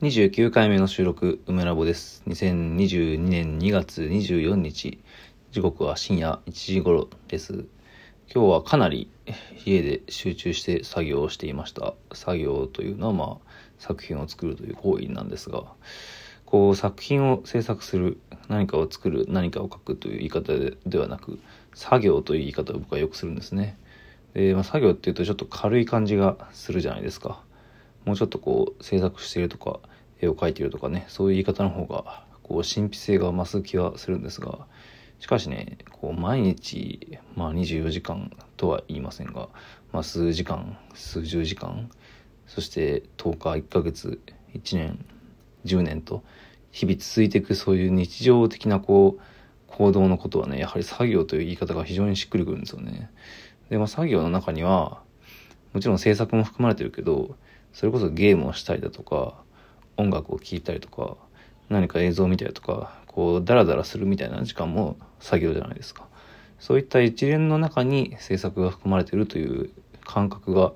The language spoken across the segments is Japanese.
29回目の収録、梅ラボです。2022年2月24日、時刻は深夜1時頃です。今日はかなり家で集中して作業をしていました。作業というのは、まあ、作品を作るという行為なんですが、こう、作品を制作する、何かを作る、何かを書くという言い方ではなく、作業という言い方を僕はよくするんですね。で、まあ、作業っていうとちょっと軽い感じがするじゃないですか。もうちょっとこう制作しているとか絵を描いているとかねそういう言い方の方がこう神秘性が増す気はするんですがしかしねこう毎日、まあ、24時間とは言いませんが、まあ、数時間数十時間そして10日1ヶ月1年10年と日々続いていくそういう日常的なこう行動のことはねやはり作業という言い方が非常にしっくりくるんですよね。でまあ作業の中にはもちろん制作も含まれてるけどそれこそゲームをしたりだとか音楽を聴いたりとか何か映像を見たりとかこうダラダラするみたいな時間も作業じゃないですか。そういった一連の中に制作が含まれているという感覚が、ま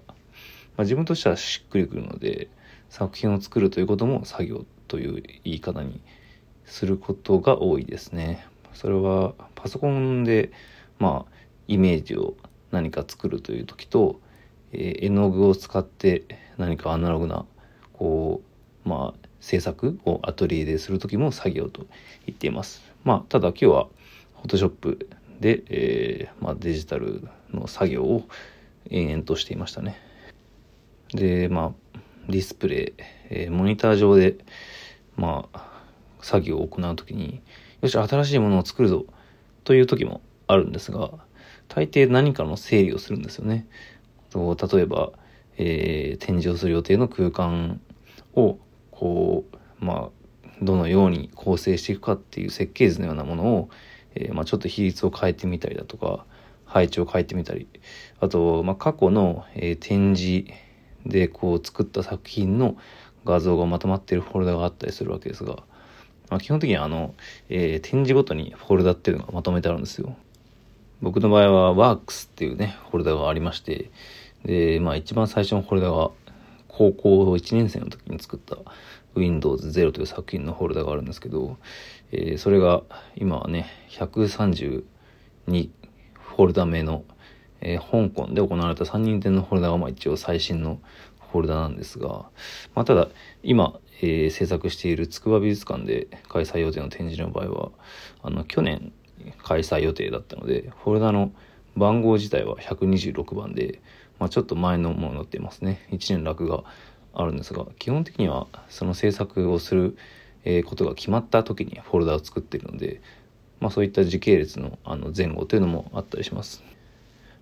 あ、自分としてはしっくりくるので作品を作るということも作業という言い方にすることが多いですね。それはパソコンでまあイメージを何か作るという時とえー絵の具を使って何かアナログなこうまあ制作をアトリエでする時も作業と言っています。まあただ今日はフォトショップで、えーまあ、デジタルの作業を延々としていましたね。でまあディスプレイ、えーモニター上でまあ作業を行う時によし新しいものを作るぞという時もあるんですが大抵何かの整理をするんですよね。と例えば、えー展示をする予定の空間をこうまあどのように構成していくかっていう設計図のようなものを、えーまあ、ちょっと比率を変えてみたりだとか配置を変えてみたりあと、まあ、過去の、えー展示でこう作った作品の画像がまとまっているフォルダがあったりするわけですが、まあ、基本的にあの、えー展示ごとにフォルダっていうのがまとめてあるんですよ。僕の場合はワークスっていうね、フォルダがありまして、で、まあ一番最初のフォルダが高校1年生の時に作った Windows 0という作品のフォルダがあるんですけど、えーそれが今はね、132フォルダ目の、えー香港で行われた3人展のフォルダがまあ一応最新のフォルダなんですが、まあ、ただ今、えー制作している筑波美術館で開催予定の展示の場合はあの去年開催予定だったのでフォルダの番号自体は126番で、まあ、ちょっと前のものになっていますね1年落があるんですが基本的にはその制作をすることが決まった時にフォルダを作っているので、まあ、そういった時系列のあの前後というのもあったりします。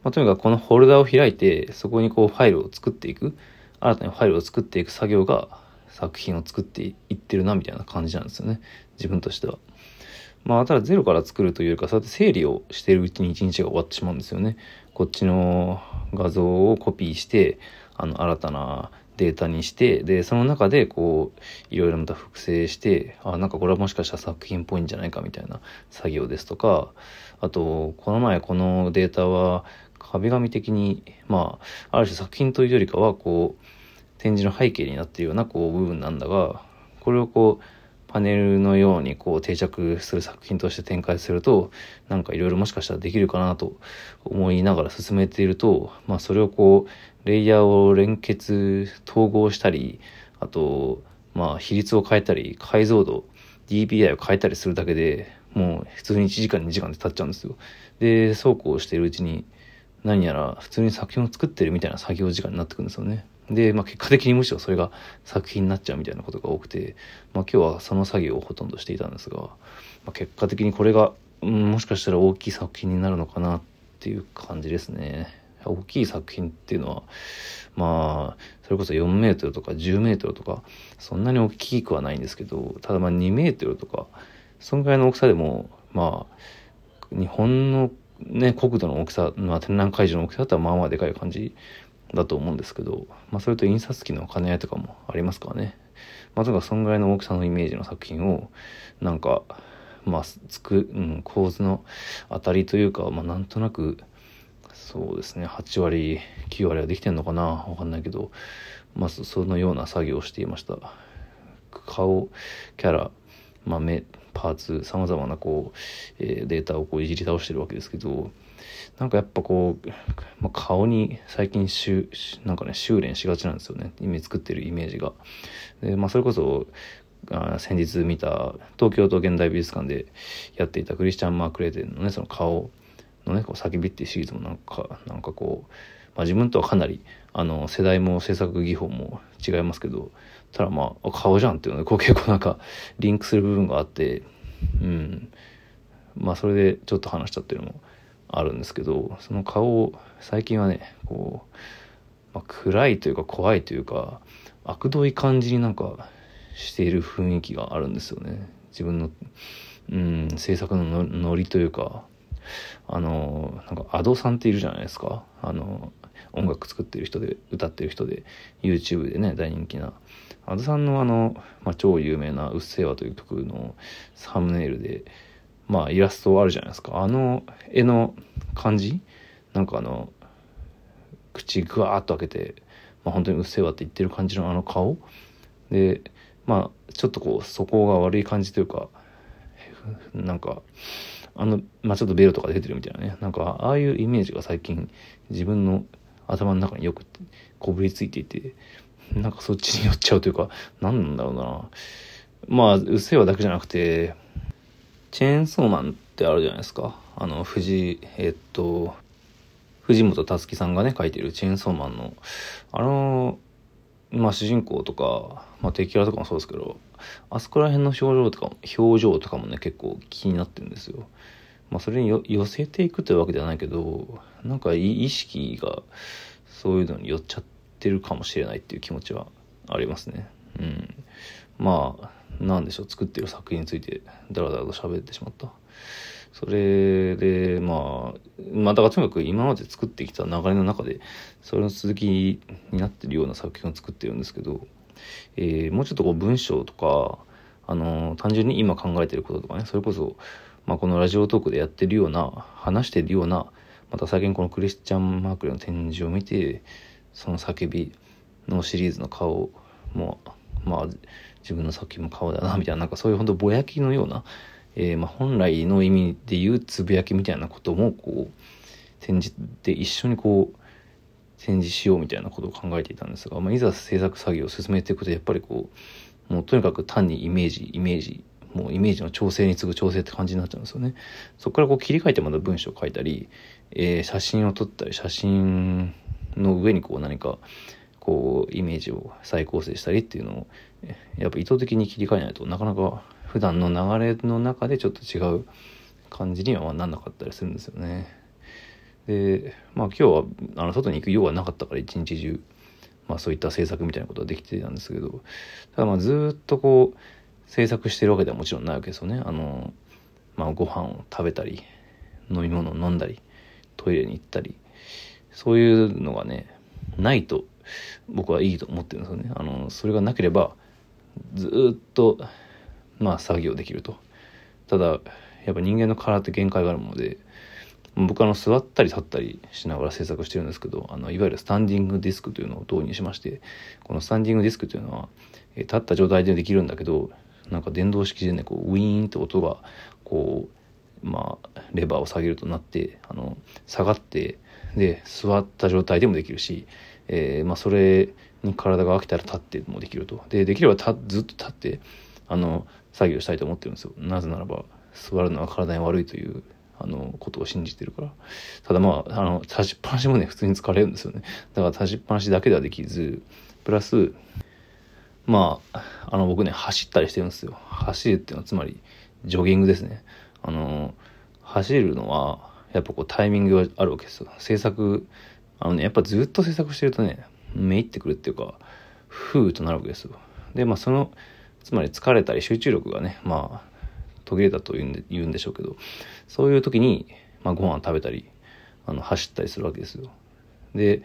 まあ、とにかくこのフォルダを開いてそこにこうファイルを作っていく新たにファイルを作っていく作業が作品を作っていってるなみたいな感じなんですよね自分としては。まあただゼロから作るというよりかそうやって整理をしているうちに一日が終わってしまうんですよね。こっちの画像をコピーしてあの新たなデータにしてでその中でこういろいろまた複製してあなんかこれはもしかしたら作品っぽいんじゃないかみたいな作業ですとかあとこの前このデータは壁紙的にまあある種作品というよりかはこう展示の背景になっているようなこう部分なんだがこれをこうパネルのようにこう定着する作品として展開するとなんかいろいろもしかしたらできるかなと思いながら進めていると、まあ、それをこうレイヤーを連結統合したりあとまあ比率を変えたり解像度 DPI を変えたりするだけでもう普通に1時間2時間で経っちゃうんですよ。でそうこうしているうちに何やら普通に作品を作ってるみたいな作業時間になってくるんですよね。で、まあ、結果的にむしろそれが作品になっちゃうみたいなことが多くて、まあ、今日はその作業をほとんどしていたんですが、まあ、結果的にこれが、うん、もしかしたら大きい作品になるのかなっていう感じですね。大きい作品っていうのはまあそれこそ4メートルとか10メートルとかそんなに大きくはないんですけどただまあ2メートルとかそんぐらいの大きさでもまあ日本のね国土の大きさ、まあ、展覧会場の大きさだったらまあまあでかい感じだと思うんですけど、まあ、それと印刷機の兼ね合いとかもありますからね。まあ、とにかくそんぐらいの大きさのイメージの作品をなんかまあつく、うん、構図の当たりというか、まあ、なんとなくそうですね8割9割はできてんのかなわかんないけどまあそのような作業をしていました顔キャラ、まあ、目パーツさまざまなこう、えー、データをこういじり倒してるわけですけどなんかやっぱこう、まあ、顔に最近しなんかね修練しがちなんですよねイメージ作ってるイメージが。でまあ、それこそあ先日見た東京都現代美術館でやっていたクリスチャン・マーク・レーテンのねその顔のねこう叫びっていうシリーズもなんかなんかこう、まあ、自分とはかなりあの世代も制作技法も違いますけどただまあ顔じゃんっていうのでこう結構なんかリンクする部分があってうんまあそれでちょっと話したっていうのもあるんですけどその顔を最近はねこう、まあ、暗いというか怖いというか悪どい感じになんかしている雰囲気があるんですよね。自分のうん制作のノリというかあのなんか Ado さんっているじゃないですか。あの音楽作ってる人で歌ってる人で YouTube でね大人気な。Ado さんのあの、まあ、超有名な「うっせぇわ」という曲のサムネイルでまあイラストあるじゃないですか。あの絵の感じ？なんかあの口ぐわーっと開けて、まあ、本当にうっせぇわって言ってる感じのあの顔？でまあちょっとこう素行が悪い感じというかなんかあの、まあ、ちょっとベロとか出てるみたいなね。なんかああいうイメージが最近自分の頭の中によくこぶりついていてなんかそっちに寄っちゃうというか何なんだろうな。まあうっせぇわだけじゃなくてチェーンソーマンってあるじゃないですかあの藤えっと藤本たつ樹さんがね書いてるチェーンソーマンのあのまあ主人公とか、まあ、敵キャラとかもそうですけどあそこら辺の表情とか表情とかもね結構気になってるんですよ。まあそれに寄せていくというわけではないけどなんか意識がそういうのに寄っちゃってるかもしれないっていう気持ちはありますね。うん。まあなんでしょう作ってる作品についてダラダラと喋ってしまった。それでまあまあだからとにかく今まで作ってきた流れの中でそれの続きになってるような作品を作ってるんですけど、えー、もうちょっとこう文章とかあの単純に今考えてることとかねそれこそ、まあ、このラジオトークでやってるような話してるようなまた最近このクリスチャン・マークレの展示を見てその叫びのシリーズの顔もまあ自分の作品も顔だなみたいななんかそういう本当ぼやきのようなえー、まあ、本来の意味で言うつぶやきみたいなこともこう展示で一緒にこう展示しようみたいなことを考えていたんですが、まあ、いざ制作作業を進めていくとやっぱりこうもうとにかく単にイメージイメージもうイメージの調整に次ぐ調整って感じになっちゃうんですよね。そこからこう切り替えてまた文章を書いたり、えー、写真を撮ったり写真の上にこう何かこうイメージを再構成したりっていうのをやっぱ意図的に切り替えないとなかなか普段の流れの中でちょっと違う感じにはなんなかったりするんですよね。でまあ今日はあの外に行く用はなかったから一日中、まあ、そういった制作みたいなことはできてたんですけどただまあずっとこう制作してるわけではもちろんないわけですよね。あのまあ、ご飯を食べたり飲み物を飲んだりトイレに行ったりそういうのがねないと僕はいいと思ってるんですよね。あのそれがなければずっとまあ作業できるとただやっぱ人間の体って限界があるもので僕あの座ったり立ったりしながら制作してるんですけどあのいわゆるスタンディングディスクというのを導入しましてこのスタンディングディスクというのは、立った状態でできるんだけどなんか電動式でねこうウィーンって音がこうまあレバーを下げるとなってあの下がってで座った状態でもできるし、えー、まあ、それに体が飽きたら立ってもできると。でできればずっと立ってあの作業したいと思ってるんですよ。なぜならば座るのは体に悪いというあのことを信じてるから。ただまああの立ちっぱなしもね普通に疲れるんですよね。だから立ちっぱなしだけではできずプラスまああの僕ね走ったりしてるんですよ。走るっていうのはつまりジョギングですね。あの走るのはやっぱこうタイミングがあるわけですよ。制作あのねやっぱずっと制作してるとねめいってくるっていうかふーとなるわけですよでまあそのつまり疲れたり集中力がねまあ途切れたと言うんで言うんでしょうけどそういう時に、まあ、ご飯を食べたりあの走ったりするわけですよ。で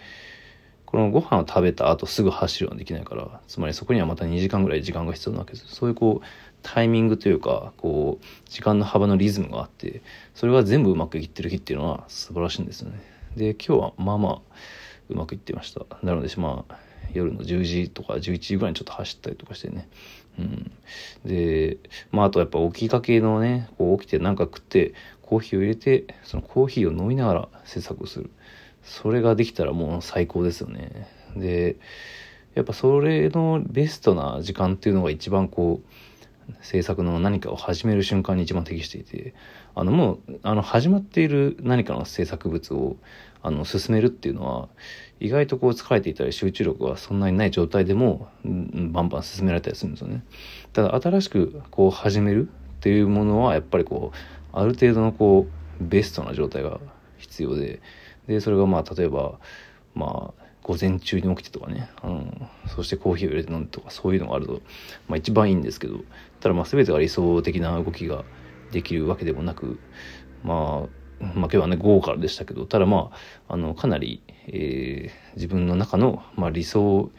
このご飯を食べた後すぐ走るのはできないからつまりそこにはまた2時間ぐらい時間が必要なわけですそういうこうタイミングというかこう時間の幅のリズムがあってそれが全部うまくいってる日っていうのは素晴らしいんですよね。で今日はまあまあうまくいってました。なのでまあ夜の10時とか11時ぐらいにちょっと走ったりとかしてね。うん。で、まああとやっぱ起きかけのね、こう起きて何か食って、コーヒーを入れて、そのコーヒーを飲みながら制作をする。それができたらもう最高ですよね。で、やっぱそれのベストな時間っていうのが一番こう、制作の何かを始める瞬間に一番適していて、あのもう、あの始まっている何かの制作物を、あの、進めるっていうのは、意外とこう疲れていたり集中力がそんなにない状態でも、バンバン進められたりするんですよね。ただ新しくこう始めるっていうものは、やっぱりこう、ある程度のこう、ベストな状態が必要で、で、それがまあ、例えば、まあ、午前中に起きてとかね、うん、そしてコーヒーを入れて飲んでとかそういうのがあると、まあ一番いいんですけど、ただまあ全てが理想的な動きができるわけでもなく、まあ、まあ今日はね午後からでしたけど、ただまあ、あの、かなり、えー、自分の中の、まあ、理想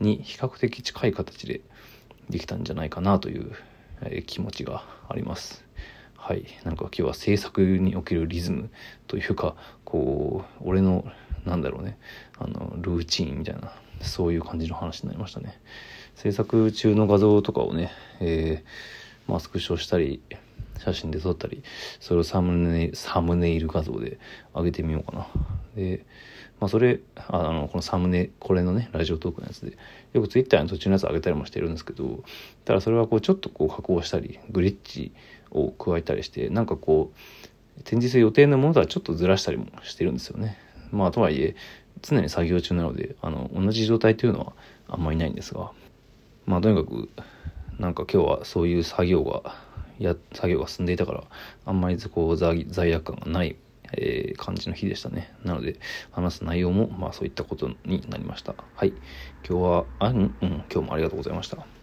に比較的近い形でできたんじゃないかなという、えー、気持ちがあります。はい。なんか今日は制作におけるリズムというか、こう、俺のなんだろうね。あのルーチンみたいなそういう感じの話になりましたね。制作中の画像とかをね、えー、まあ、スクショしたり写真で撮ったりそれをサムネサムネイル画像で上げてみようかな。でまあそれあのこのサムネこれのねラジオトークのやつでよくツイッターの途中のやつ上げたりもしてるんですけどただそれはこうちょっとこう加工したりグリッチを加えたりしてなんかこう展示する予定のものとはちょっとずらしたりもしてるんですよね。まあとはいえ常に作業中なのであの同じ状態というのはあんまりないんですがまあとにかくなんか今日はそういう作業がや作業が進んでいたからあんまりこう罪悪感がない、えー、感じの日でしたね。なので話す内容もまあそういったことになりました。はい。今日はあん、うん、今日もありがとうございました。